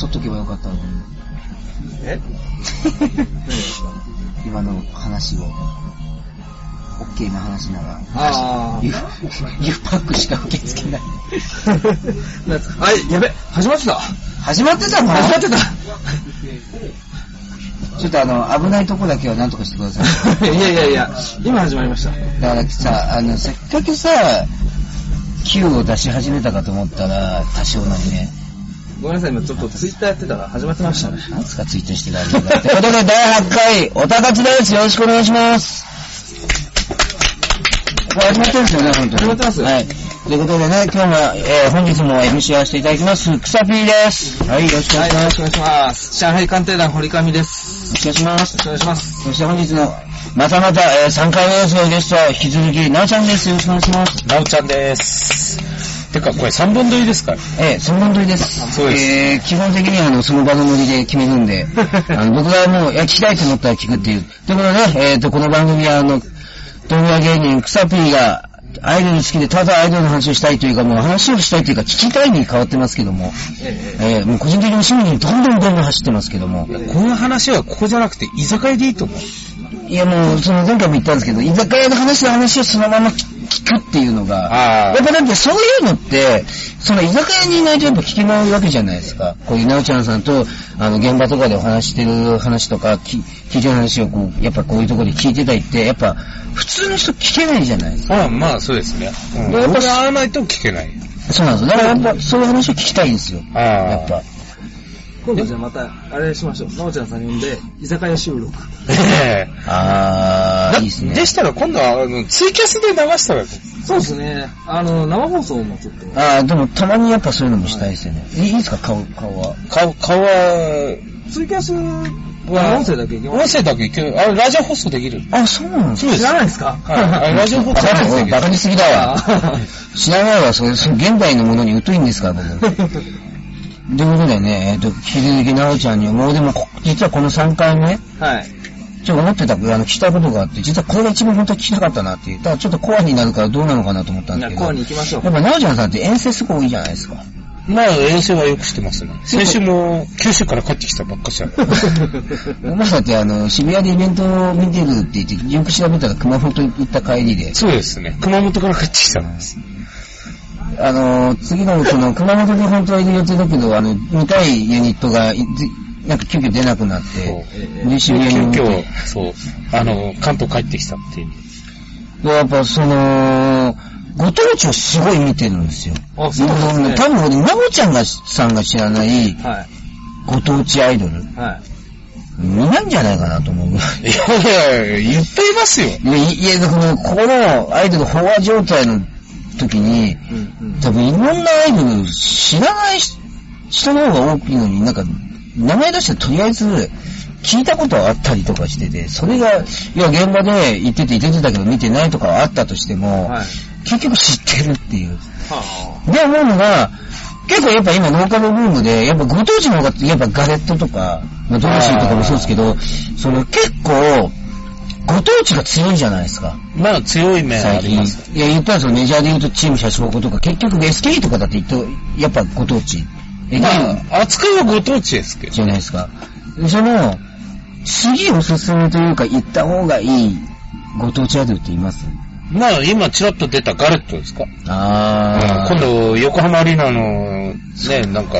撮っとけばよかったのに。え？今の話を。オッケーな話なら。あユユーパックしか受け付けない。あ。はい、やべ、始まってた。始まってたの？始まってた。ちょっとあの、危ないとこだけは何とかしてください。いやいやいや、今始まりました。だからさ、あの、せっかくさ、Q を出し始めたかと思ったら、多少なりね。ごめんなさい、今ちょっとツイッターやってたら始まってましたね。なんつかツイートしてたんだ。ということで、第8回、おたかつです。よろしくお願いします。これ始まってるんですよね、本当に。始まってますはい。ということでね、今日も、えー、本日も MC やらせていただきます、くさぴーです。はい、よろしくおはい、願いします。よろしくお願いします。上海鑑定団堀上です。よよろしくお願いします。ろしくお願いします。そして本日の、またまた、えー、3回目ですよ、ゲスト、引き続き、なおちゃんです。よろしくお願いします。なおちゃんです。てか、これ3本撮りですか？ら。えー、その本撮りです。そうですえー、基本的には、あの、その場のノリで決めるんで、あの、僕がもう、いや、聞きたいと思ったら聞くっていう。ということでね、えーと、この番組は、あの、動画芸人、草ピーが、アイドル好きで、ただアイドルの話をしたいというか、もう話をしたいというか、聞きたいに変わってますけども、えええー、もう個人的に趣味にどんどんどんどん走ってますけども、この話はここじゃなくて居酒屋でいいと思う？いやもう、その前回も言ったんですけど、居酒屋で話した話をそのまま聞くっていうのが、あやっぱだってそういうのって、その居酒屋にいないとやっぱ聞けないわけじゃないですか。こういうなおちゃんさんと、あの、現場とかでお話してる話とか、き聞いてる話をこう、やっぱこういうところで聞いてたりって、やっぱ、普通の人聞けないじゃないですか。まあまあ、そうですね。うん。やっぱ会わないと聞けない。そうなんですよ。だからやっぱ、そういう話を聞きたいんですよ。ああやっぱ。今度じゃあまた、あれしましょう。なおちゃんさん呼んで、居酒屋収録。え えあー、いいですね。でしたら今度は、あの、ツイキャスで流したら、そうですね。あの、生放送もちょっと。あー、でもたまにやっぱそういうのもしたいですよね。いいですか？顔、顔は。顔、顔は、ツイキャスは音声だけいきます。音声だけ聞く、あれ、ラジオ放送できる。あ、そうなんですか？知らないですか？はいあれラジオ放送バカにできるバカにすぎだわ。あ知らないわ、それ、それ現代のものに疎いんですから、僕。ということでね、えっと、引き続き、なおちゃんには、もうでもこ、実はこの3回目、はい。ちょっと思ってた、あの、聞きたいことがあって、実はこれが一番本当は聞きたかったなっていう。ただちょっとコアになるからどうなのかなと思ったんですけど。コアに行きましょうやっ。ぱ、なおちゃんさんって遠征すごい多いじゃないですか。まあ、遠征はよくしてますね。先週も、九州から帰ってきたばっかしだから。お前だって、あの、渋谷でイベントを見てるって言って、よく調べたら熊本行った帰りで、そうですね。熊本から帰ってきたんです。あの、次の、その、熊本で本当はいる予定だけど、あの、見たいユニットが、いなんか急遽出なくなって、で、渋谷に向急け遽、そう、あの、関東帰ってきたっていう。でやっぱその、ご当地をすごい見てるんですよ。あそうですね多分俺、なおちゃんが、さんが知らないはご当地アイドル、い。はい。見ないんじゃないかなと思うい。いやいやいや、いっぱいいますよ。いや、いや、この、ここのアイドル飽和状態の時に。多分いろんなアイドル知らない人の方が多いのに、なんか、名前出してとりあえず、聞いたことはあったりとかしてて、それが、いや、現場で行ってて出てたけど見てないとかはあったとしても、はい。結局知ってるっていう。はで思うのが、結構やっぱ今ローカルブームで、やっぱご当地の方が、やっぱガレットとか、まあドロシーとかもそうですけど、その結構、ご当地が強いじゃないですか。まあ、強い面あ最近ります。。いや、言ったらそのメジャーで言うとチーム社長とか、結局 SK とかだって言うと、やっぱご当地。え、まゲあ、扱いはご当地ですけど。じゃないですか。でその、次おすすめというか、行った方がいいご当地アイドルって言います？まあ、今、ちらっと出たガレットですかあ今度、横浜アリーナの、ね、なんか、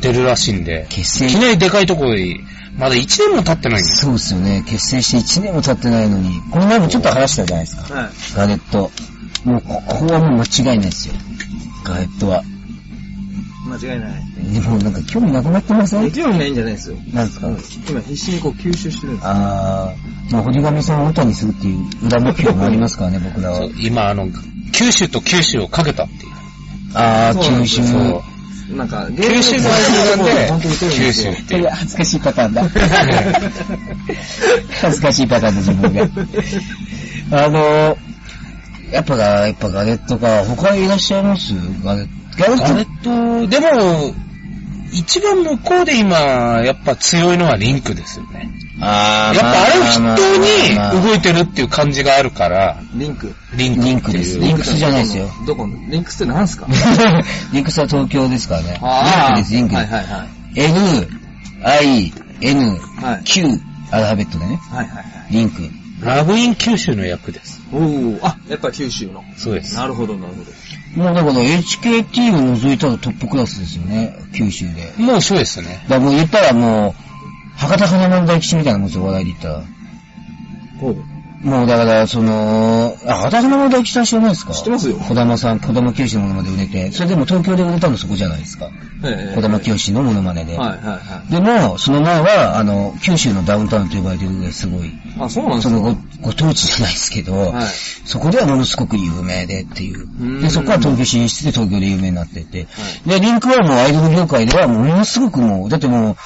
出るらしいんで。結成いきなりでかいところに、まだ1年も経ってないんですそうですよね。結成して1年も経ってないのに、この前もちょっと話したじゃないですか。はい。ガレット。もう、ここはもう間違いないですよ。ガレットは。間違いない。でもなんか興味なくなってません？興味ないんじゃないですよ。なんですか？今必死にこう吸収してるんです。あー、まあ、堀上さんを歌にするっていう裏目標もありますからね、僕らはそう。今、あの、九州と九州をかけたっていう。あー、九州。そう。なんか、九州のアイドルなんで、九州っていう。恥ずかしいパターンだ。恥ずかしいパターンだ、自分が。あの、やっぱが、やっぱガレットか、他いらっしゃいます？ガレット。ガレット、でも、一番向こうで今、やっぱ強いのはリンクですよね。あやっぱあれをまあ筆頭に動いてるっていう感じがあるから、リンク。リンクリンクですリンクスじゃないですよ。どこ？のリンクスって何すか？リンクスは東京ですからね。あリンクです、リンクです。はいはいはい。L、I、N、はい Q、アルファベットでね、はいはいはい。リンク。ラブイン九州の役です。おー、あ、やっぱり九州の。そうです。なるほど、なるほど。もうだから HKT を除いたらトップクラスですよね、九州で。もうそうですね。だからもう言ったらもう、博多華丸大吉みたいなもんですよ、話題で言ったら。ほう。もうだから、その、あ、博多華丸大吉さん知らないですか？知ってますよ小玉さん、小玉清のものまで売れて。それでも東京で売れたのそこじゃないですか？ええ小玉清のものまねで。はいはいはい。でも、その前は、あの、九州のダウンタウンと呼ばれてるぐらいすごい、あ、そうなんですか？そのご、ご当地じゃないですけど、はいそこではものすごく有名でっていう。で、そこから東京進出で東京で有名になってて、で、リンクはもうアイドル業界ではものすごくもう、だってもう、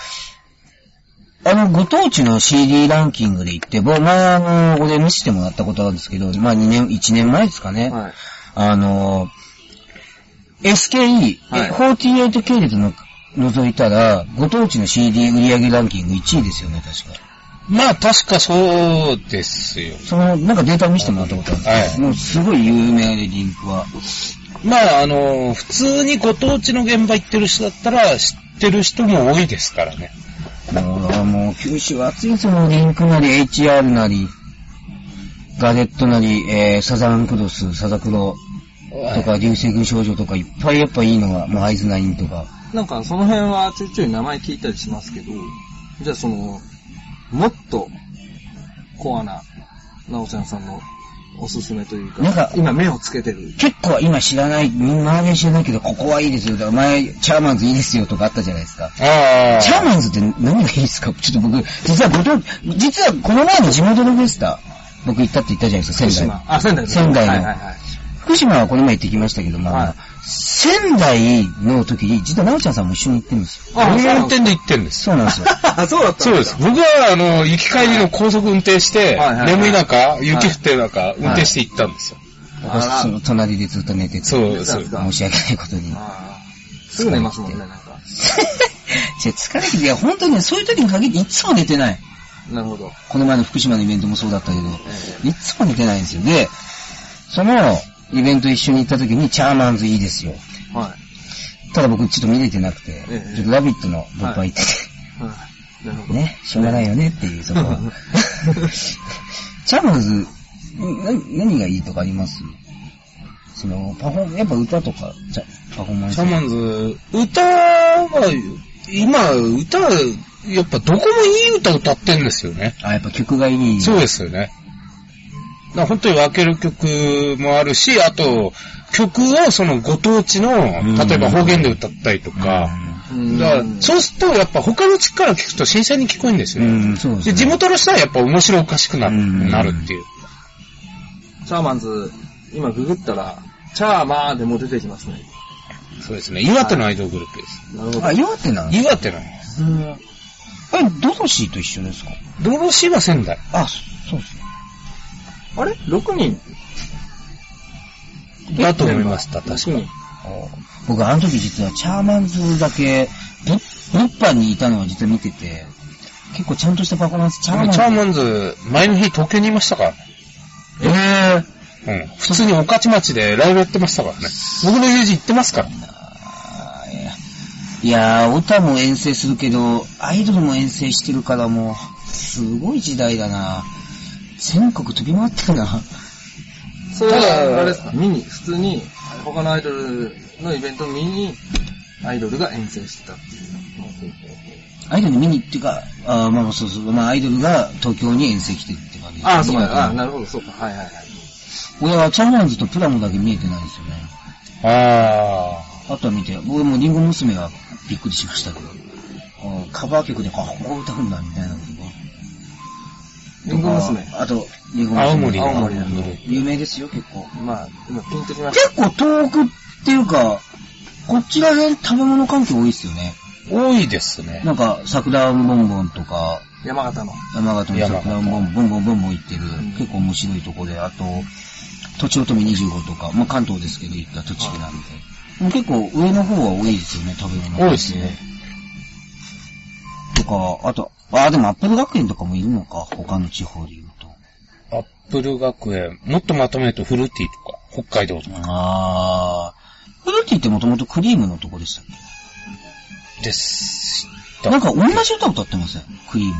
あの、ご当地の CD ランキングで言って、僕、前あの、俺見せてもらったことあるんですけど、まあ2年、1年前ですかね。はい。あの、SKE、はい48系列の除いたら、ご当地の CD 売上ランキング1位ですよね、確か。まあ確かそうですよ。その、なんかデータ見せてもらったことあるんですけど、はいもうすごい有名で、リンクは。まああの、普通にご当地の現場行ってる人だったら知ってる人も多いですからね。もう、九州は暑いですよ、リンクなり、HR なり、ガレットなり、えー、サザンクロス、サザクロとか、流星群少女とか、いっぱいやっぱいいのが、もう、アイズナインとか。なんかその辺はちょいちょい名前聞いたりしますけど、じゃあその、もっと、コアな、なおちゃんさんのおすすめというか、なんか今目をつけてる。結構今知らない、みんな周りは知らないけど、ここはいいですよ。だから前、チャーマンズいいですよとかあったじゃないですか。ああ。チャーマンズって何がいいですか？ちょっと僕、実はごと、実はこの前の地元のフェスタ、僕行ったって言ったじゃないですか、仙台。あ、仙台の仙台のはいはいはい。福島はこの前行ってきましたけども、はい仙台の時に、実はなおちゃんさんも一緒に行ってるんですよ。あ僕も運転で行ってんです。そうなんですよ。あ、そうだったそうです。。僕は、あの、行き帰りの高速運転して、はいはいはい眠い中、雪降ってる中、運転して行ったんですよ。僕はその隣でずっと寝てて、そう、そう。か申し訳ないことに。あーすぐ寝ますもんね、なんか。じゃ疲れてて、いや、本当にね、そういう時に限っていつも寝てない。なるほど。この前の福島のイベントもそうだったけど、えいつも寝てないんですよ。で、そのイベント一緒に行った時にチャーマンズいいですよ。えはただ僕ちょっと見れてなくて、ええちょっとラビットの物販行ってて、い。はい。なるほど。ね、しょうがないよねっていう、そこは。チャーマンズ、な何がいいとかあります？その、パフォー、やっぱ歌とか、パフォーマンス。シャーマンズ、歌は、今、歌、やっぱどこもいい歌歌ってんですよね。あ、やっぱ曲がいい。そうですよね。本当に分ける曲もあるし、あと、曲をそのご当地の、ん例えば方言で歌ったりとか、うんだからそうするとやっぱ他の地区から聞くと新鮮に聞こえるんですよね。ですで、ね。地元の人はやっぱ面白おかしくな,、るっていう。チャーマンズ、今ググったら、チャーマーでも出てきますね。そうですね。岩手のアイドルグループです。なるほど。あ、岩手なん岩手なんです。うん。え、ドロシーと一緒ですか？ドロシーは仙台。あ、そうですね。あれ ?6 人？だと思いました、確か6人。僕、あの時実はチャーマンズだけ、ぶ物販にいたのを実は見てて、結構ちゃんとしたパフォーマンス、チャーマンズ。チャーマンズ、前の日東京にいましたからね。えうん。普通に御徒町でライブやってましたからね。僕の友人行ってますから。ー、いやー、オタも遠征するけど、アイドルも遠征してるからもう、すごい時代だな全国飛び回ってるな。それは、あれですか？見に、普通に、他のアイドルのイベントを見に、アイドルが遠征してたっていう。アイドル見にっていうか、あーまあそうそう、まあアイドルが東京に遠征来てるって感じ。ですねああ、そうか、あなるほど、そうか、はいはいはい。俺はチャーマンズとプラモだけ見えてないですよね。ああとは見て、僕もリンゴ娘はびっくりしましたけど、うんカバー曲で、あ、こう歌うんだ、みたいなのとか。リンゴ娘。あと、リンゴ娘。青森青森の有名ですよ、結構。まあ、今ピンときました。結構遠くっていうか、こっちら辺食べ物関係多いですよね。あ、多いですね。なんか、桜ボンボンとか、山形の。山形の桜ボンボン、ボンボンボンボン行ってる、結構面白いとこで、あと、とちおとめ25とか、まあ関東ですけど行った栃木なんで。もう結構上の方は多いですよね、食べ物。多いですね。とか、あと、あ、でもアップル学園とかもいるのか、他の地方で言うと。アップル学園、もっとまとめるとフルティとか、北海道とかあー。フルーティーってもともとクリームのとこでしたっけ？です。た。なんか同じ歌歌ってません？クリームと。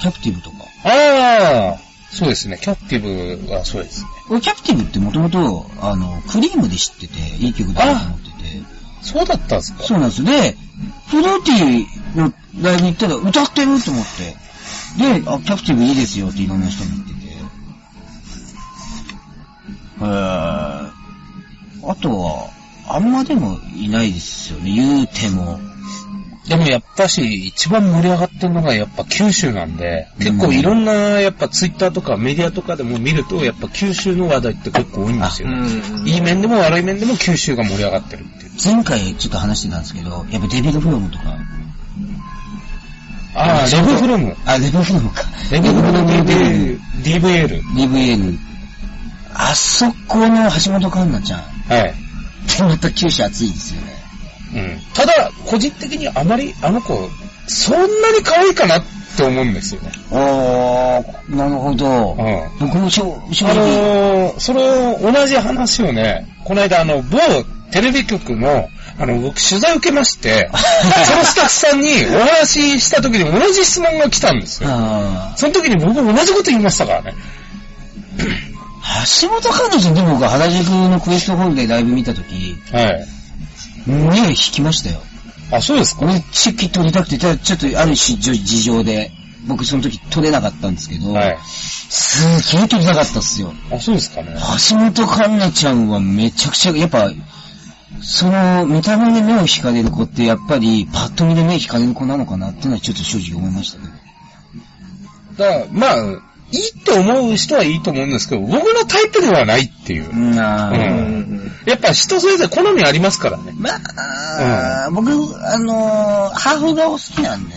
キャプティブとか。ああ、そうですね。キャプティブはそうですね。俺キャプティブってもともと、あの、クリームで知ってて、いい曲だなと思ってて。そうだったんですか？そうなんですよ。で、フローティーのライブ行ったら歌ってると思って。で、あ、キャプティブいいですよっていろんな人に言ってて。えー、あとは、あんまでもいないですよね、言うても。でもやっぱし、一番盛り上がってるのがやっぱ九州なんで、結構いろんな、やっぱツイッターとかメディアとかでも見ると、やっぱ九州の話題って結構多いんですよ。うんいい面でも悪い面でも九州が盛り上がってるっていう。前回ちょっと話してたんですけど、やっぱデビル・フロムとか。ああ、レブフロム。あ、レブフロムか。レブフロム DV DVL。DVL。あそこの橋本環奈ちゃん。はい。でまた九州暑いですよね。うん。ただ、個人的にあまり、あの子、そんなに可愛いかなって思うんですよね。あー、なるほど。うん。僕も正正あ直、のー、それを同じ話をね、この間あの、某テレビ局の、あの、僕取材受けまして、そのスタッフさんにお話しした時に同じ質問が来たんですよ。あその時に僕同じこと言いましたからね。ー橋本環奈ちゃんでも僕原宿のクエストホールでライブ見たとき、はい。目引きましたよ。あ、そうですか？俺チェキ取りたくて、ちょっとある種事情で、僕その時取れなかったんですけど、はい。すげえ取りたかったっすよ。あ、そうですかね。橋本環奈ちゃんはめちゃくちゃ、やっぱ、その、見た目で目を引かれる子って、やっぱり、パッと見で目引かれる子なのかなっていうのはちょっと正直思いましたね。だから、まあ、いいって思う人はいいと思うんですけど、僕のタイプではないっていう。なううんんやっぱ人それぞれ好みありますからね。まあ、僕、あのーハーフ顔好きなんで。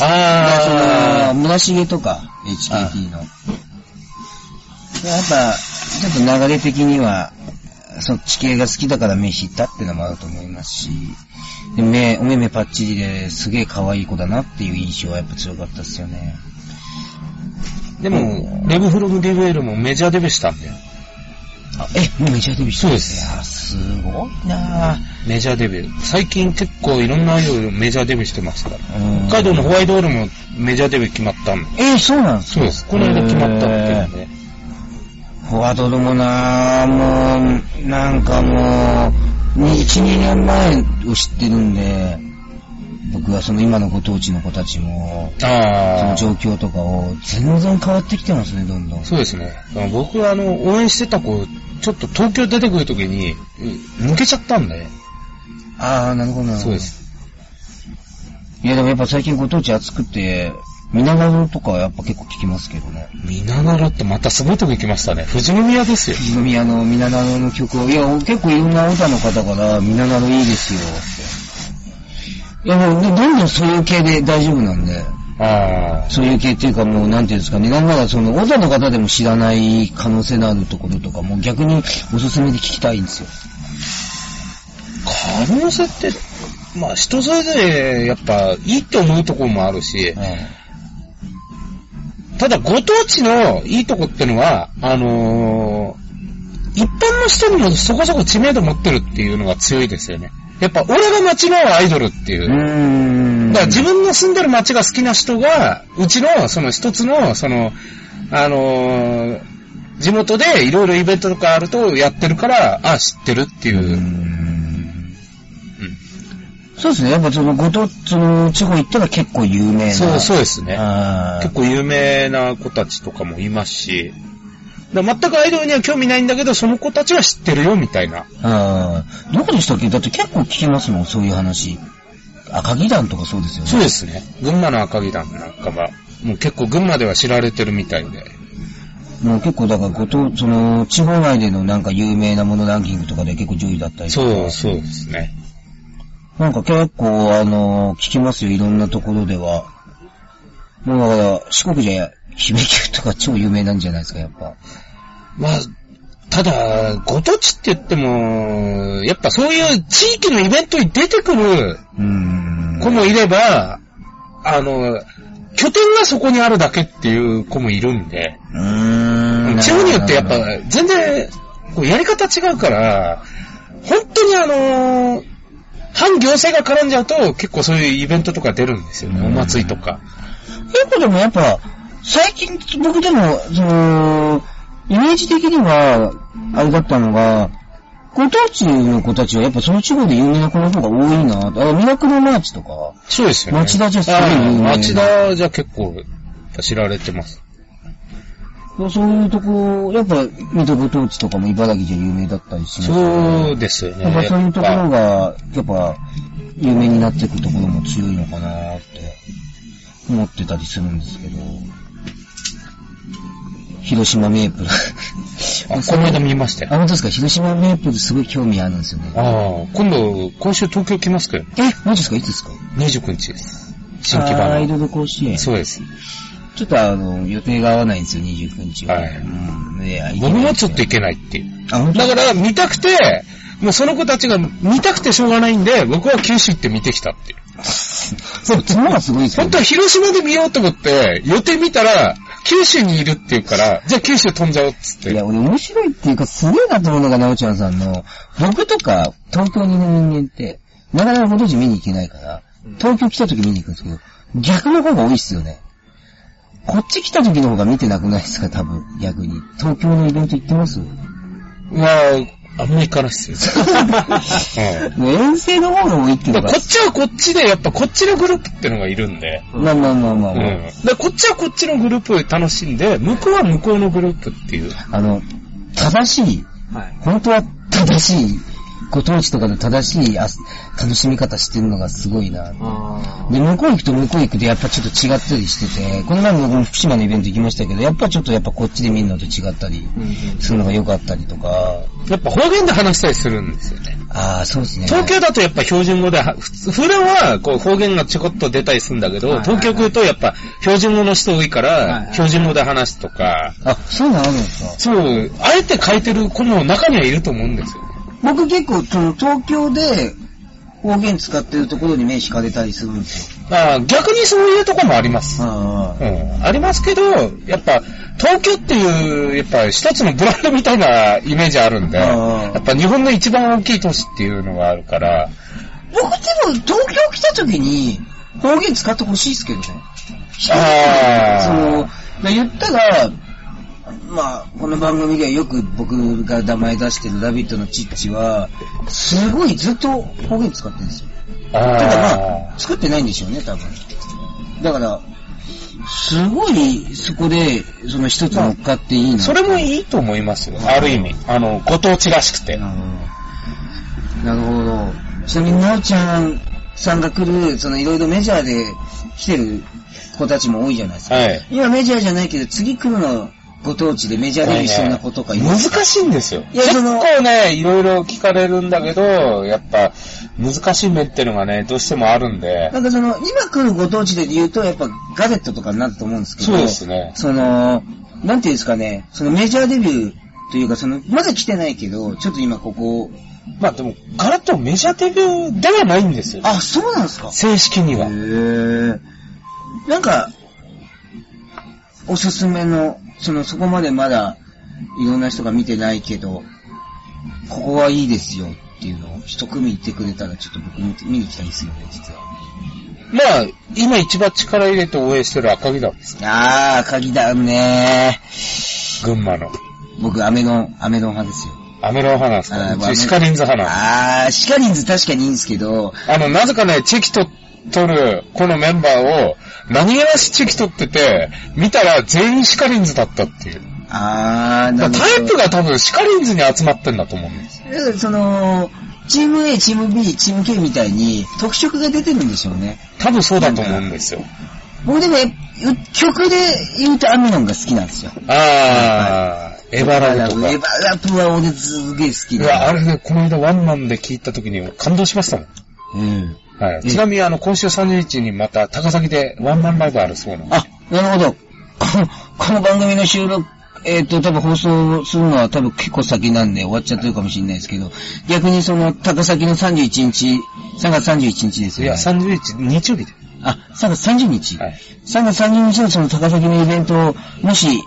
あその、村重とか、HKT の。やっぱ、ちょっと流れ的には、そっち系が好きだから目引いたってのもあると思いますし、で目、お目目パッチリですげえ可愛い子だなっていう印象はやっぱ強かったですよね。でも、レブフロムデビュールもメジャーデビューしたんで。あ、え、もうメジャーデビューしたそうですいや、すごいなぁ。メジャーデビュー。最近結構いろんなアイドルメジャーデビューしてますから。うん北海道のホワイトホールもメジャーデビュー決まったんで。えーそうなんですか？そうです。この間決まったっていうんで。フォワードでもなぁ、もう、なんかもう、1、2年前を知ってるんで、僕はその今のご当地の子たちも、そああ。の状況とかを全然変わってきてますね、どんどん。そうですね。僕はあの、応援してた子、ちょっと東京出てくるときに、うん抜けちゃったんで。ああ、なるほどなるほど。そうで。す。いやでもやっぱ最近ご当地暑くて、皆川とかはやっぱ結構聞きますけどね。みなならってまたすごいとこ行きましたね。富士宮ですよ。富士宮の皆川の曲を、いや、結構いろんな歌の方から、皆川いいですよって。いやもう、でどんどんそういう系で大丈夫なんで。あそういう系っていうかもう、なんていうんですかね、なんならその、オタの方でも知らない可能性のあるところとかも逆におすすめで聞きたいんですよ。あ。可能性って、まあ人それぞれやっぱいいって思うところもあるし、ただご当地のいいとこってのは、あのー一般の人にもそこそこ知名度持ってるっていうのが強いですよね。やっぱ俺が街のアイドルっていう。う。だから自分の住んでる街が好きな人が、うちのその一つの、その、あのー地元でいろいろイベントとかあるとやってるから、あ、知ってるっていうう。そうですね。やっぱその、ご当地の地方行ったら結構有名な。そう、そうですね。結構有名な子たちとかもいますし、だ全くアイドルには興味ないんだけど、その子たちは知ってるよ、みたいな。あーどこでしたっけ？だって結構聞きますもん、そういう話。赤木団とかそうですよね。そうですね。群馬の赤木団なんかは、もう結構群馬では知られてるみたいで。もう結構だからご当、その、地方内でのなんか有名なものランキングとかで結構上位だったりとか。そう、そうですね。なんか結構、あの、聞きますよ、いろんなところでは。もうだから、四国じゃ、姫牛とか超有名なんじゃないですか、やっぱ。まあ、ただ、ご当地って言っても、やっぱそういう地域のイベントに出てくる。子もいれば、あの、拠点がそこにあるだけっていう子もいるんで、うーん。地方によってやっぱ全然こうやり方違うから、本当にあの、反行政が絡んじゃうと、結構そういうイベントとか出るんですよね。お祭りとか。結構でもやっぱ、最近僕でも、その、イメージ的には、あれだったのが、ご当地の子たちはやっぱその地方で有名な子の方が多いなあ、ミラクルマーチとか。そうですよね。町田じゃすごい有名な町田じゃ結構知られてます。そういうとこ、やっぱ、水戸ご当地とかも茨城じゃ有名だったりしますそうですよね。やっぱそういうところが、やっぱ、有名になっていくところも強いのかなって思ってたりするんですけど。広島メープル。ぱ あ、この間見ましたよ。あ、本当ですか？広島メープルすごい興味あるんですよね。ああ、今度、今週東京来ますけど、え、マジですか？いつですか？29日です。新規版アイドル甲子園。そうです。ちょっとあの、予定が合わないんですよ、29日は。はいうん。いや僕もちょっと行けないっていう。あ、本当？だから見たくて、もうその子たちが見たくてしょうがないんで、僕は九州行って見てきたっていう。そう、そのがすごいですよ、本当は広島で見ようと思って、予定見たら、九州にいるっていうから、じゃあ九州飛んじゃおうっつって。いや、俺面白いっていうか、すげえなと思うのが、なおちゃんさんの、僕とか、東京にいる人間って、なかなかご当地見に行けないから、東京来た時見に行くんですけど、逆の方が多いっすよね。こっち来た時の方が見てなくないですか、多分、逆に。東京のイベント行ってます？まあ、あんま行かないっすよ。うんもう遠征の方が多いっていうかだからこっちはこっちで、やっぱこっちのグループってのがいるんで。まあまあまあまあ、まあうん。だからこっちはこっちのグループを楽しんで、向こうは向こうのグループっていう。あの、正しい、はい。本当は正しい、ご当地とかの正しいあ楽しみ方してるのがすごいな。あで、向こう行くと向こう行くとやっぱちょっと違ったりしてて、この前も福島のイベント行きましたけど、やっぱちょっとやっぱこっちで見るのと違ったりうんするのが良かったりとか、やっぱ方言で話したりするんですよね。ああ、そうですね。東京だとやっぱ標準語では、普段はこう方言がちょこっと出たりするんだけど、東京来るとやっぱ標準語の人多いから、い標準語で話すとか、あ、そうなの？あるんですかそう、あえて書いてる子も中にはいると思うんですよ。僕結構その東京で方言使ってるところに目引かれたりするんですよ。まあ逆にそういうとこもあります。あうん、ありますけど、やっぱ、東京っていう、やっぱ一つのブランドみたいなイメージあるんで、やっぱ日本の一番大きい都市っていうのがあるから、僕でも東京来た時に方言使ってほしいですけどね。あーその、まあ言ったら、まあ、この番組ではよく僕が名前出してるラビットのチッチは、すごいずっと方言使ってるんですよ。ただまあ、作ってないんでしょうね、多分。だから、すごい、そこで、その一つ乗っかっていいな。それもいいと思いますよ。ある意味。あの、ご当地らしくて。うんなるほど。ちなみに、なおちゃんさんが来る、そのいろいろメジャーで来てる子たちも多いじゃないですか。はい。今メジャーじゃないけど、次来るのご当地でメジャーデビューしそうな子とかいる難しいんですよ。結いやその構ね、いろいろ聞かれるんだけど、やっぱ、難しい面っていうのがね、どうしてもあるんでな、んかその、今来るご当地で言うと、やっぱガレットとかになると思うんですけど、そうですね。その、なんていうんですかね、そのメジャーデビューというか、その、まだ来てないけど、ちょっと今ここ、まあでも、ガラッとメジャーデビューではないんですよ。あ、そうなんですか？正式には。へーなんか、おすすめの、その、そこまでまだ、いろんな人が見てないけど、ここはいいですよっていうのを一組言ってくれたら、ちょっと僕見に行きたいんですよね、実は。まあ、今一番力入れて応援してる赤木団です。あー、鍵だね群馬の。僕、アメロン、アメロン派ですよ。アメロン派なんですか？あーうちシカリンズ派なんです。あー、シカリンズ確かにいいんですけど、あの、なぜかね、チェキと取る、このメンバーを、何気なしチェキ取ってて、見たら全員シカリンズだったっていう。あー、なるほどタイプが多分シカリンズに集まってんだと思うんですよ。だからその、チーム A、チーム B、チーム K みたいに特色が出てるんでしょうね。多分そうだと思うんですよ。僕でも、え曲で言うとアミノンが好きなんですよ。あー、エバラブとか。エバラブは俺すげえ好きで。いや、あれね、この間ワンマンで聞いた時に感動しましたもん。うん。はい。ちなみにあの、今週30日にまた高崎でワンマンライブあるそうなんで。あ、なるほど。この、この番組の収録、えっ、と、多分放送するのは多分結構先なんで終わっちゃってるかもしれないですけど、逆にその、高崎の31日、3月31日ですいや、よね。30日、日曜日で。あ、3月30日。はい。3月30日のその高崎のイベントを、もし、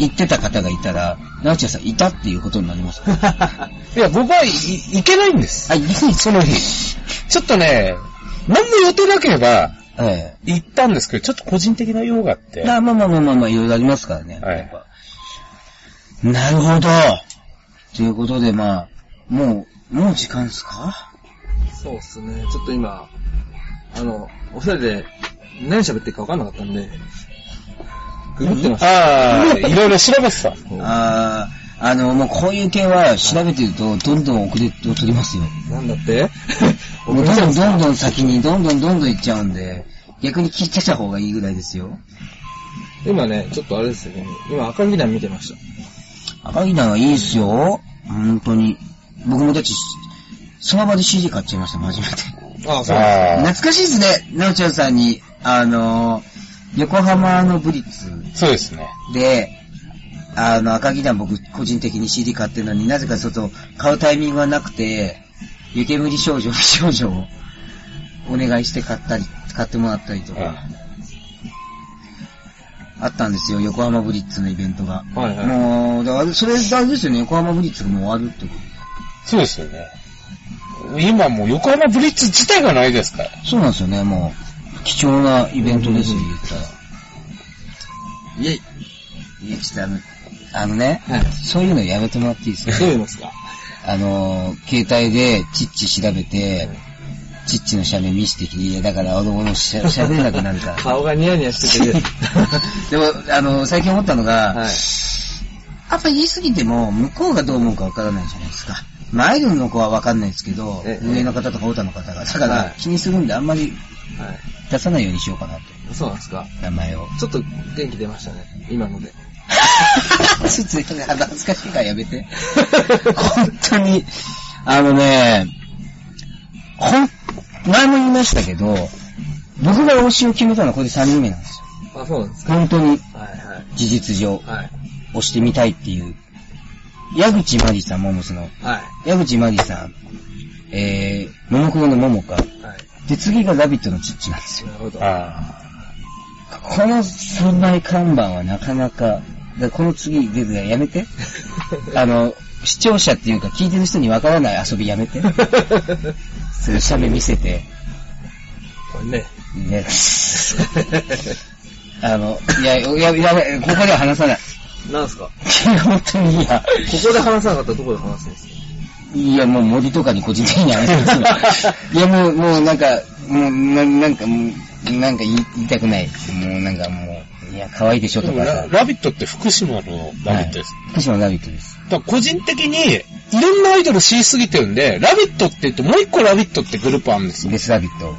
行ってた方がいたら、なおちゃんさんいたっていうことになります。いや、僕はい行けないんです。あ、いいその日。ちょっとね、何も予定なければえ行ったんですけど、ちょっと個人的な用があってえ。。まあまあまあまあまあまあ、いろいろありますからね。はいやっぱなるほど。ということで、まあ、もう、もう時間ですか？そうっすね。ちょっと今、あの、お二人で何喋ってるか分かんなかったんで、ググってました。ああ、いろいろ調べてた。あー、あの、もうこういう系は調べてると、どんどん遅れを取りますよ。なんだって？もうどんどんどんどん先に、どんどんどんどん行っちゃうんで、逆に聞いてた方がいいぐらいですよ。今ね、ちょっとあれですよね。今赤木団見てました。赤木団はいいっすよ。本当に。僕もだって、その場で CD 買っちゃいました、初めて。ああ、あ懐かしいですね、なおちゃんさんに、あのー横浜のブリッツそうですね。で、あの、赤木団僕個人的に CD 買ってるのになぜかちょっと買うタイミングがなくて、湯煙少女、美少女をお願いして買ったり、買ってもらったりとか、あったんですよ、横浜ブリッツのイベントが。はいはい。もう、だから、それ、あれですよね、横浜ブリッツがもう終わるってこそうですよね。今もう横浜ブリッツ自体がないですから。と。そうなんですよね、もう。貴重なイベントですよ、うん言ったら。イェイ。いや、ちょっとあの、あのね、はい。そういうのやめてもらっていいですか？どういうのですか？あの、携帯でチッチ調べて、チッチの写メ見せてきて、いや、だから俺もしゃ喋れなくなるから。顔がニヤニヤしてて。でも、あの、最近思ったのが、はい。やっぱ言い過ぎても、向こうがどう思うかわからないじゃないですか。まあ、アイドルの子はわかんないですけど、ええ上の方とかオタの方が。だから、はい気にするんであんまりはい。出さないようにしようかなと。そうなんですか？名前を。ちょっと元気出ましたね。今ので。ついついね、恥ずかしいからやめて。本当に、あのね、ほん、前も言いましたけど、僕が推しを決めたのはこれで3人目なんですよ。あ、そうなんですか？本当にはい事実上はい。はい。推してみたいっていう。矢口まりさん、モモスの。はい。矢口まりさん、えー、ももクロのももか。はい。で、次がラビットのチッチなんですよ。なるほど。あこの3枚看板はなかなか、でこの次出てやめて。あの、視聴者っていうか聞いてる人にわからない遊びやめて。それ写メ見せて。これね。ね。あの、いや、や、やばい、ここでは話さない。なんすか？いや、本当にいや。ここで話さなかったらどこで話すんですか？いや、もう森とかに個人的に話しますよ いや、もう、もうなんか、もう、ななんか、もう、なんか言いたくない。もうなんかもう、いや、可愛いでしょとかさラ。ラビットって福島のラビットです。はい福島ラビットです。だ個人的に、いろんなアイドル知りすぎてるんで、ラビットって言ってもう一個ラビットってグループあるんですよ。ベスラビット。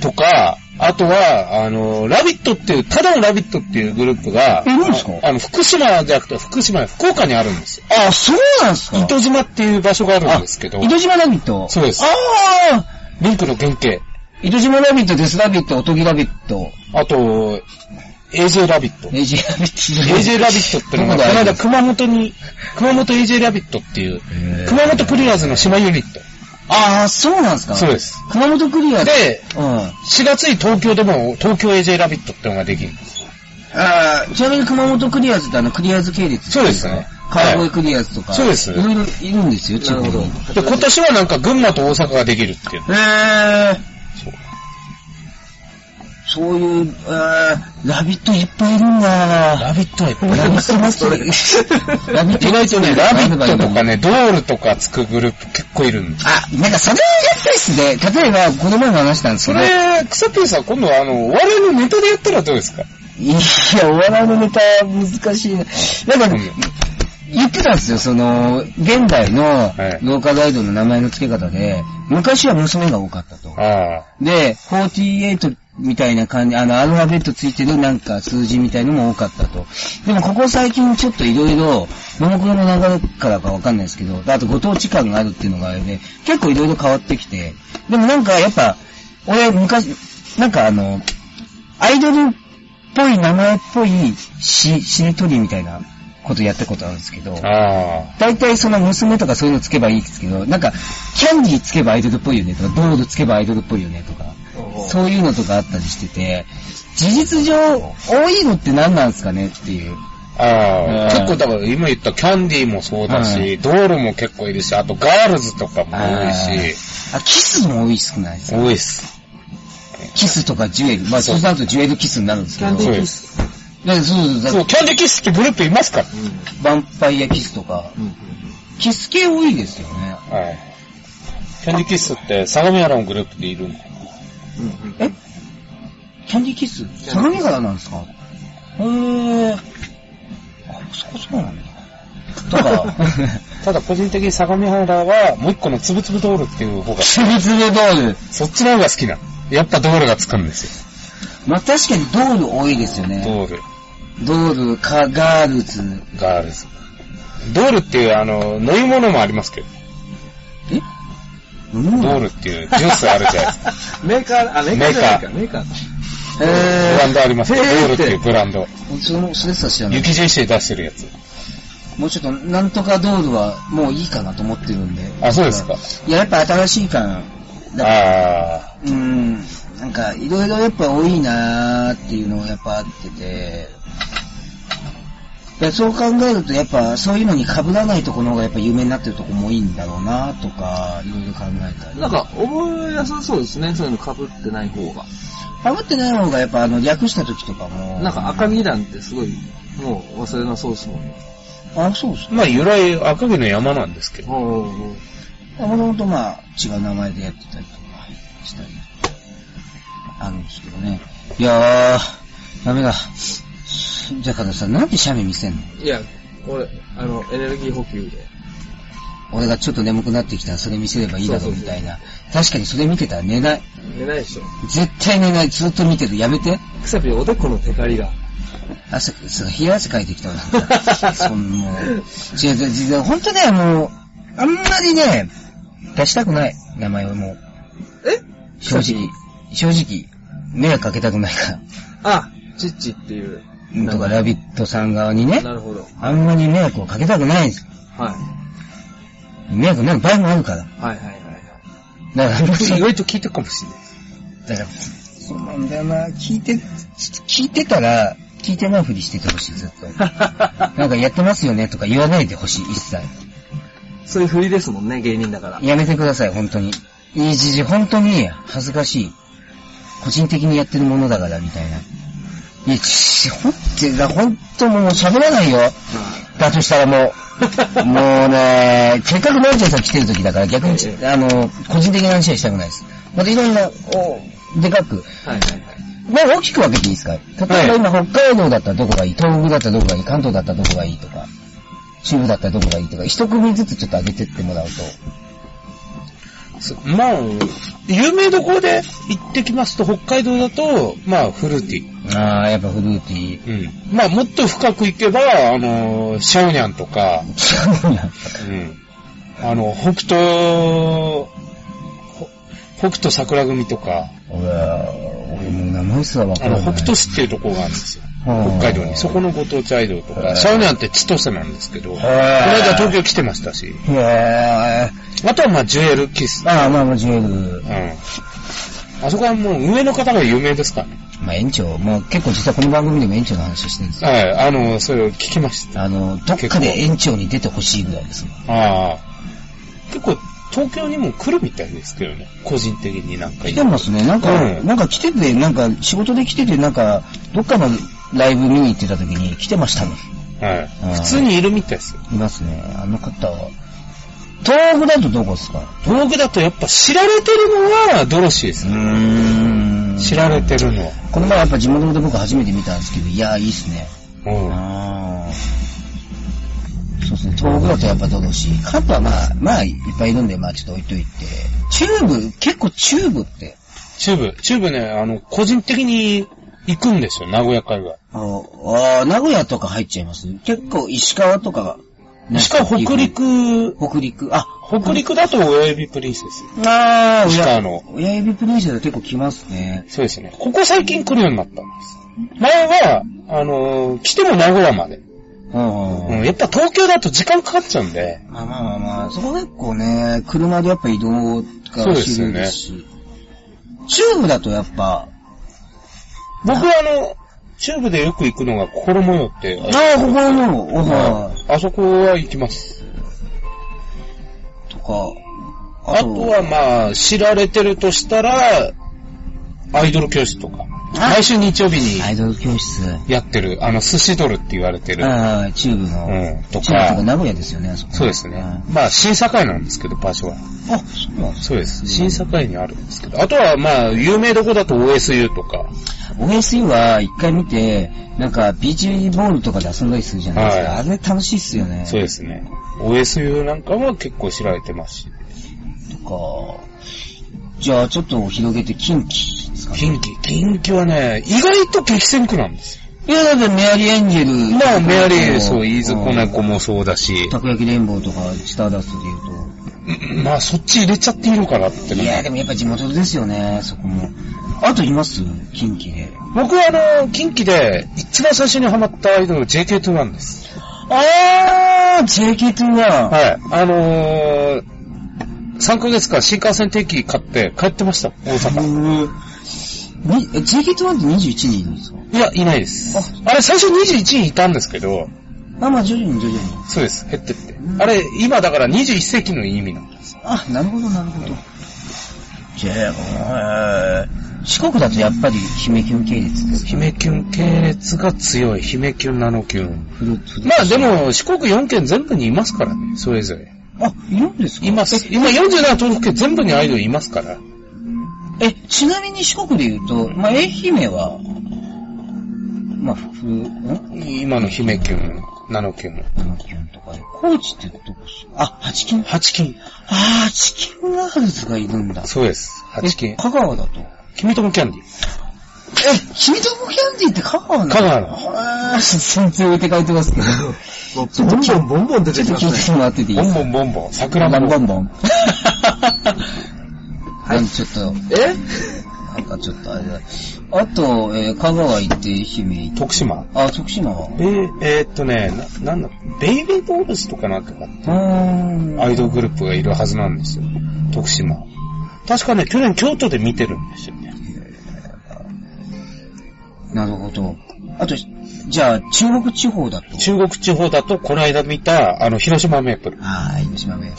とか、あとは、あの、ラビットっていう、ただのラビットっていうグループが、えなんですか？あの、福島じゃなくて、福島、福岡にあるんですよ。あ、そうなんですか？糸島っていう場所があるんですけど、糸島ラビット？そうですああリンクの原型。糸島ラビット、デスラビット、おとぎラビット、あと、AJ ラビット。AJ ラビット。AJ ラビットってのが、どこの間熊本に、熊本 AJ ラビットっていう、熊本クリアーズの姉妹ユニット。ああ、そうなんですかそうです。熊本クリアで、うん。4月に東京でも東京 AJ ラビットってのができるんです。ああ、ちなみに熊本クリアーズってあの、クリアーズ系列そうですね川越クリアーズとか。そうですいろいろいるんですよ、地方に。ど。で、今年はなんか群馬と大阪ができるっていう。へえ。そうそういう、あーラビットいっぱいいるんだラビットはいっぱいラビット祭り。ラビット 意外とね、ラビットとかね。ね、ドールとかつくグループ結構いるんです。あ、なんかそれやっぱりですね、例えば、この前も話したんですけど、それ、草ピーさん、今度はあの、お笑いのネタでやったらどうですか？いや、お笑いのネタ難しいな。なんか、うん言ってたんですよ、その、現代のはいローカルアイドルの名前の付け方で、昔は娘が多かったと。あで、48みたいな感じ、あの、アルファベットついてるなんか数字みたいのも多かったと。でもここ最近ちょっといろいろ、モノクロの流れからかわかんないですけど、あとご当地感があるっていうのがあれで、結構いろいろ変わってきて、でもなんかやっぱ、俺昔、なんかあの、アイドルっぽい名前っぽいし、しりとりみたいなことやったことあるんですけど大体その娘とかそういうのつけばいいですけど、なんか、キャンディーつけばアイドルっぽいよねとか、ドールつけばアイドルっぽいよねとか、そういうのとかあったりしてて、事実上、多いのって何なんですかねっていう。ああ、うん結構だから今言ったキャンディーもそうだし、はいドールも結構いるし、あとガールズとかも多いし、あ、キスも多い少ないですか多いっす。キスとかジュエル。まあ、そうなるとジュエルキスになるんですけど。キャンディーキそうでス。でそうそうだそう、キャンディーキスってグループいますから。うん。ヴァンパイアキスとか、うん。キス系多いですよね。はい。キャンディーキスって相模原のグループでいるん。うん。え？キャンディーキス？相模原なんですか？へー。あ、そこそうなんだ。とか、ただ個人的に相模原はもう一個のつぶつぶドールっていう方が、つぶつぶドール。そっちの方が好きなの。やっぱドールがつくんですよ。まあ、確かにドール多いですよね。ドール、ドール、カガールズ。ガールズ。ドールっていうあの、飲み物もありますけど、ドールっていうジュースあるじゃないですか。メーカー、あ、メーカーじゃないか。メーカーだ。ブランドありますけど、ドへーールっていうブランド。その、それさ知らない。雪印で出してるやつ。もうちょっと、なんとかドールはもういいかなと思ってるんで。あ、そうですか。いや、やっぱ新しい感。だあうん、なんか、いろいろやっぱ多いなーっていうのがやっぱあってて、いやそう考えるとやっぱそういうのに被らないところの方がやっぱ有名になってるとこも多いんだろうなとか、いろいろ考えたり。なんか、覚えやすそうですね。そういうの被ってない方が。被ってない方がやっぱあの略した時とかも。なんか赤身なんてすごい、もう忘れなそうですもんね。あ、そうですー。まあ由来赤城の山なんですけど。もともとまあ違う名前でやってたりとかしたり、あるんですけどね。いやー、ダメだ。だからさ、なんでシャメ見せんの？いや、俺、あの、エネルギー補給で。俺がちょっと眠くなってきたらそれ見せればいいだろうみたいな。確かにそれ見てたら寝ない。寝ないでしょ。絶対寝ない。ずっと見てる。やめて。くさびおでこのテカリが。汗、冷や汗かいてきたわ。そんもう。違う違う違う。本当ね、もう、あんまりね、出したくない。名前をもう。え？正直。正直。迷惑かけたくないから。あ、チッチっていう。とか、ラビットさん側にね、なるほど。あんまり迷惑をかけたくないんです。はい。迷惑になる場合もあるから。はいはいはいはい。だから、意外と聞いてるかもしれない。だから、そうなんだよな。聞いて、聞いてたら、聞いてないふりしててほしい、ずっと。なんかやってますよねとか言わないでほしい、一切。そういう振りですもんね、芸人だから。やめてください、本当に。いいじじ、本当に恥ずかしい。個人的にやってるものだから、みたいな。いや、ちほんって、だ本当もう喋らないよ。だとしたらもう、もうね、せっかくマルチェさん来てる時だから逆に、あの、個人的な話はしたくないです。またいろんな、おでかく、はいはいはい。まあ大きく分けていいですか？例えば今北海道だったらどこがいい？東北だったらどこがいい？関東だったらどこがいい？とか、中部だったらどこがいい？とか、一組ずつちょっと上げてってもらうと。まあ、有名どころで行ってきますと、北海道だと、まあ、フルーティー。ああ、やっぱフルーティー。うん。まあ、もっと深く行けば、あの、シャオニャンとか、そうなんうん。あの、北斗、ほ北斗桜組とか、俺は、俺もう名前すらわかあの、らない。北斗市っていうところがあるんですよ。うん北海道に。そこのご当地アイドルとか、シャオニャンって千歳なんですけど、この間東京来てましたし、へえ。あとはまあ、ジュエルキス。ああ、まあまあ、ジュエル。うん。あそこはもう上の方が有名ですからね。まあ園長、もう結構実はこの番組でも園長の話してるんですよ。はい、あの、それを聞きました。あの、どっかで園長に出てほしいぐらいですね。ああ。結構、東京にも来るみたいですけどね。個人的になんか来てますね。なんか、うんなんか来てて、なんか仕事で来てて、なんか、どっかのライブ見に行ってた時に来てましたね。はいうん。普通にいるみたいですよ。いますね。あの方は。東北だとどこですか？東北だとやっぱ知られてるのはドロシーですうね。ーん知られてるのは。この前やっぱ地元で僕初めて見たんですけど、いやーいいっすね。うん。そうですね、東北だとやっぱドロシー。関東はまあ、まあ、いっぱいいるんで、まあちょっと置いといて。チューブ、結構チューブって、チューブ、チューブね、あの、個人的に行くんですよ、名古屋海外。ああー、名古屋とか入っちゃいます？結構石川とかが。しかも北陸、北陸、あ、北陸だと親指プリンセス。ああ、石川の親指プリンセス結構来ますね。そうですね。ここ最近来るようになったんです。前は、あのー来ても名古屋まで。うんうん、やっぱ東京だと時間かかっちゃうんで、まあまあまあまあ、そこ結構ね、車でやっぱ移動がしですし。チューブだとやっぱ、僕はあの、チューブでよく行くのが心模様って。ああ、ここの、おははいあそこは行きます。とか、あとはまあ、知られてるとしたら、アイドル教室とか。あ毎週日曜日にアイドル教室。やってる、あの、寿司ドルって言われてる。ああ、チューブの。うんとか名古屋ですよね、あそこ。そうですねうん。まあ、新栄なんですけど、場所は。あ、そうなんですそうです。新堺にあるんですけど。あとはまあ、有名どこだと OSU とか。OSU は一回見て、なんかビーチボールとかで遊んだりするじゃないですか。はいあれ楽しいっすよね。そうですね。OSU なんかも結構知られてますし。とか、じゃあちょっと広げて近畿かね。近畿、近畿はね、意外と激戦区なんですよ。いや、だってメアリーエンジェル。まあ、メアリー、そう、飯津こ子猫もそうだし、たこ焼きレインボーとか、スターダストで言うまあ、そっち入れちゃっていいのかなっていや、でもやっぱ地元ですよね、そこも。あといます？近畿で。僕はあの、近畿で一番最初にハマったアイドル JK21 です。あー、JK2 は、はい。あのー、3ヶ月間新幹線定期買って帰ってました、大阪。に、え JK2 って21人いるんですか？いや、いないです。あれ、最初21人いたんですけど、あ、まあ徐々に徐々に。そうです、減ってって。あれ、今だから21世紀の意味なんです。あ、なるほど、なるほど。じゃあ、えー四国だとやっぱり姫キュン系列ですか？姫キュン系列が強い、姫キュン、ナノキュン。まあでも、四国4県全部にいますからね、それぞれ。あ、いるんですか？います。今47都道府県全部にアイドルいますから。え、ちなみに四国で言うと、まあ、愛媛は、まあ、ふ、ん？今の姫キュン、ナノキュン。七キュンとかで。高知ってどこっすあ、八キュン八金。あー、八キガールズがいるんだ。そうです。八え金。香川だと？君ともキャンディ。え、君ともキャンディって香川なの？香川なのあー、全然置いてかれてますけど。ボンボンボンボン出ちょてきますね。っと聞いてもらってていいですか？ボンボンボンボン、桜ボンボンボン。ボンボン。なんでちょっと、え？なんかちょっとあれだ。あと、えー香川行って、愛媛行って。徳島。あ、徳島は？えー、えーっとね、な、なんだ、ベイビードールズとかなんとかってうーん。アイドルグループがいるはずなんですよ。徳島。確かね、去年京都で見てるんですよね。なるほど。あと、じゃあ、中国地方だと。中国地方だと、この間見た、あの、広島メープル。ああ、広島弁。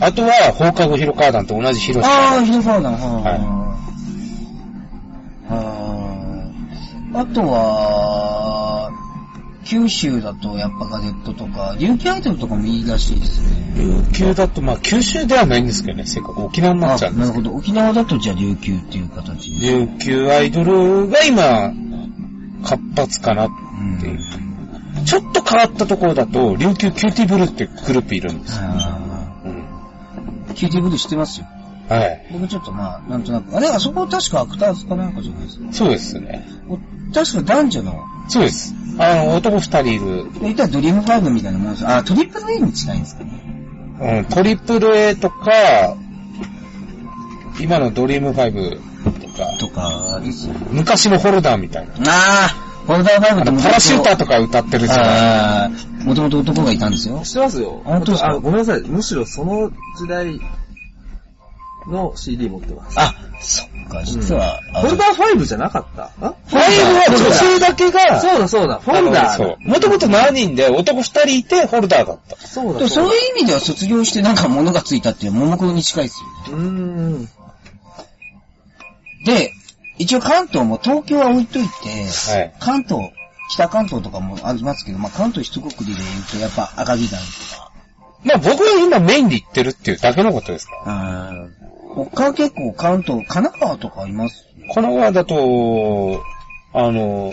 あとは、放課後広川団と同じ広島。ああ、広川だ。ははいあ。ああとは、九州だとやっぱガデットとか、琉球アイドルとかもいいらしいですね。琉球だと、まあ、九州ではないんですけどね、せっかく沖縄になっちゃうんです。なるほど。沖縄だとじゃあ琉球っていう形で。琉球アイドルが今、活発かなっていう。ちょっと変わったところだと、琉球キューティブルーってグループいるんですよ。あうんあ。キューティーブルー知ってますよ。はい。僕ちょっとまあ、なんとなく。あれ、あそこ確かアクターズかなんかじゃないですか。そうですね。お確か男女の、そうです。あの、男二人いる、言ったらドリームファイブみたいなもんですあ、トリプル A に近いんですかね。うん、トリプル A とか、今のドリーム5とか、とか。昔のフォルダーみたいな。ああ、フォルダーファイブってパラシューターとか歌ってるじゃないああ、もともと男がいたんですよ。知ってますよ。本当ですか？あ、ごめんなさい。むしろその時代の CD 持ってます。あ、そっか、実は、あホルダー5じゃなかった？あ？5は女性だけが、そうだそうだ、フォルダーそう。もともと7人で男2人いてホルダーだった。そうだそういう意味では卒業してなんか物がついたっていうももクロに近いですよ。うーん。で、一応関東も東京は置いといて、はい。関東、北関東とかもありますけど、まあ関東一国で言うとやっぱ赤木団とか、まあ僕は今メインで行ってるっていうだけのことですから。あー。他は結構関東、神奈川とかあります？神奈川だと、あの、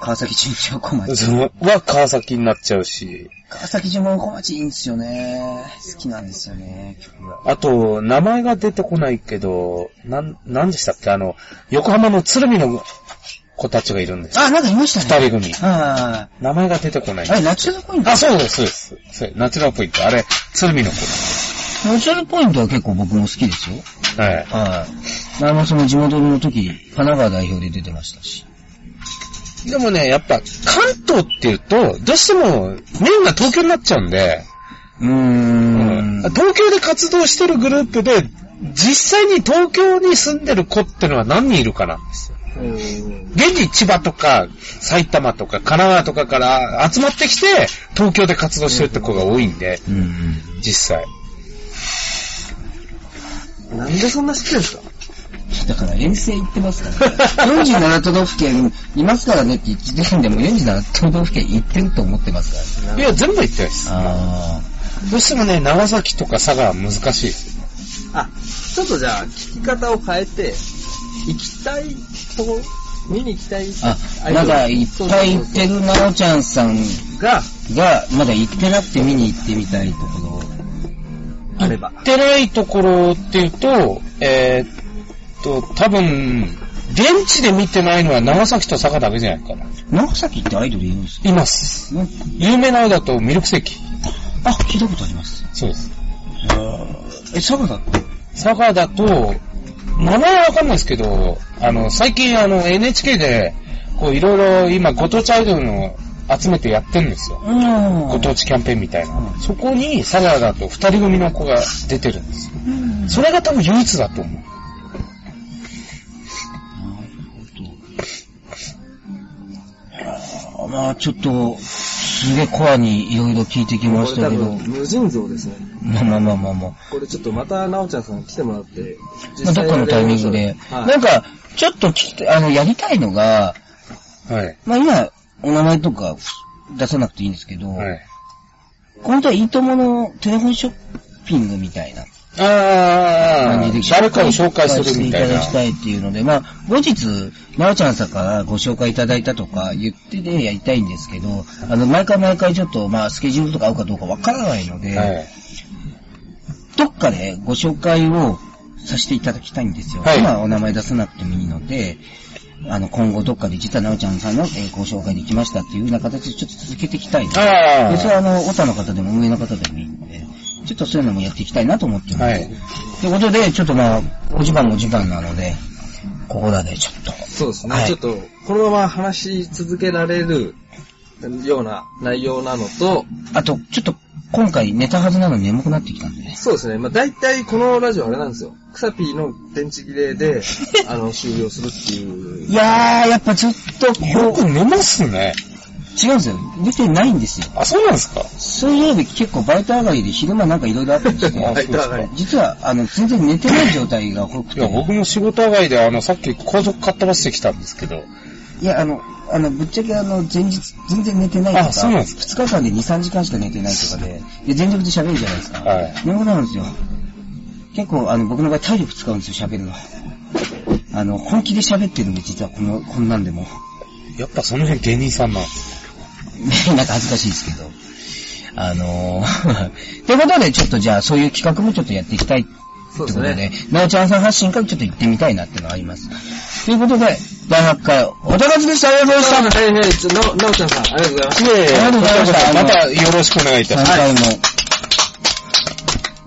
川崎神社小町。その、は川崎になっちゃうし、川崎神社小町いいんですよね。好きなんですよね、曲が。あと、名前が出てこないけど、なん、なんでしたっけ？あの、横浜の鶴見の子たちがいるんですよ。あ、なんかいましたね。二人組。あ名前が出てこないあ。あれ、ナチュラルポイント？あ、そうです、そうです。そうナチュラルポイント。あれ、鶴見の子。ナチュラルポイントは結構僕も好きですよ。はい。はい。あの、その地元の時、神奈川代表で出てましたし。でもね、やっぱ、関東っていうと、どうしても、メインが東京になっちゃうんで、うーん。東京で活動してるグループで、実際に東京に住んでる子ってのは何人いるかなんですよ。うん。現に千葉とか埼玉とか神奈川とかから集まってきて、東京で活動してるって子が多いんで、うんうん。実際。なんでそんな知ってるんですか？だから遠征行ってますから、ね、47都道府県いますからねって言ってで、もう47都道府県行ってると思ってますからね。いや、全部行ってないです。あどうしてもね、長崎とか佐賀は難しいです。あ、ちょっとじゃあ、聞き方を変えて、行きたいところ、見に行きたい。あ。あ、まだいっぱい行ってるなおちゃんさんが、が、まだ行ってなくて見に行ってみたいところ。あれば行。ってないところっていうと、えーっと、多分、現地で見てないのは長崎と佐賀だけじゃないかな。長崎ってアイドルいるんですか？います。有名なのだとミルクセーキ。あ、聞いたことあります。そうです。え、佐賀だと？佐賀だと、名前はわかんないですけど、あの、最近あの NHK で、こういろいろ今ご当地アイドルの集めてやってるんですよ。うんご当地キャンペーンみたいな。うんそこに佐賀だと二人組の子が出てるんですよ。それが多分唯一だと思う。まあちょっと、すげえコアにいろいろ聞いてきましたけど。分、無尽蔵ですね。まあまあまあまあまあ。これちょっとまた、なおちゃんさん来てもらって、まあ、どっかのタイミングで。はいなんか、ちょっと聞きあの、やりたいのが、はい。まあ今、お名前とか出さなくていいんですけど、はい。本当はいいとものテレフォンショッピングみたいなあ感じで、誰かを紹介するみたいなしていただき。たいっていうので、まあ、後日、なおちゃんさんからご紹介いただいたとか言ってでやりたいんですけど、あの、毎回毎回ちょっと、まあ、スケジュールとか合うかどうかわからないので、はい。どっかでご紹介をさせていただきたいんですよ。はい今お名前出さなくてもいいので、あの、今後どっかで実はなおちゃんさんの、えーご紹介できましたっていうような形でちょっと続けていきたいのでそれはあの、オタの方でも運営の方でもいいので、ちょっとそういうのもやっていきたいなと思ってます。はい。ということで、ちょっとまあ、お時間もお時間なので、ここらでちょっと。そうですね。はいちょっと、このまま話し続けられるような内容なのと、あと、ちょっと今回寝たはずなのに眠くなってきたんでね。そうですね。まあ大体このラジオあれなんですよ。クサピーの電池切れで、あの、終了するっていう。いやー、やっぱちょっとよく寝ますね。違うんですよ。出てないんですよ。あ、そうなんですか？水曜日結構バイト上がりで昼間なんかいろいろあったんですね。バイト上がり実は、あの、全然寝てない状態が多くて。いや、僕も仕事上がりで、あの、さっき高速かっ飛ばしてきたんですけど、いや、あの、あの、ぶっちゃけあの、前日、全然寝てないとか、あそうなんです2日間で2、3時間しか寝てないとかで、で、全力で喋るじゃないですか。はい眠くなるんですよ。結構、あの、僕の場合体力使うんですよ、喋るの。あの、本気で喋ってるんで、実はこの、こんなんでも。やっぱその辺芸人さんなんです。ね なんか恥ずかしいですけど。あのー、ということで、ちょっとじゃあ、そういう企画もちょっとやっていきたいってそうことで、ですね。なおちゃんさん発信からちょっと行ってみたいなってのがあります。ということで、第8回、おたかつでした。ありがとうございました。はい。はい、な、なおちゃんさん、ありがとうござい。ました。ありがとうござい。ましたまたよろしくお願い。い。たします3。回も。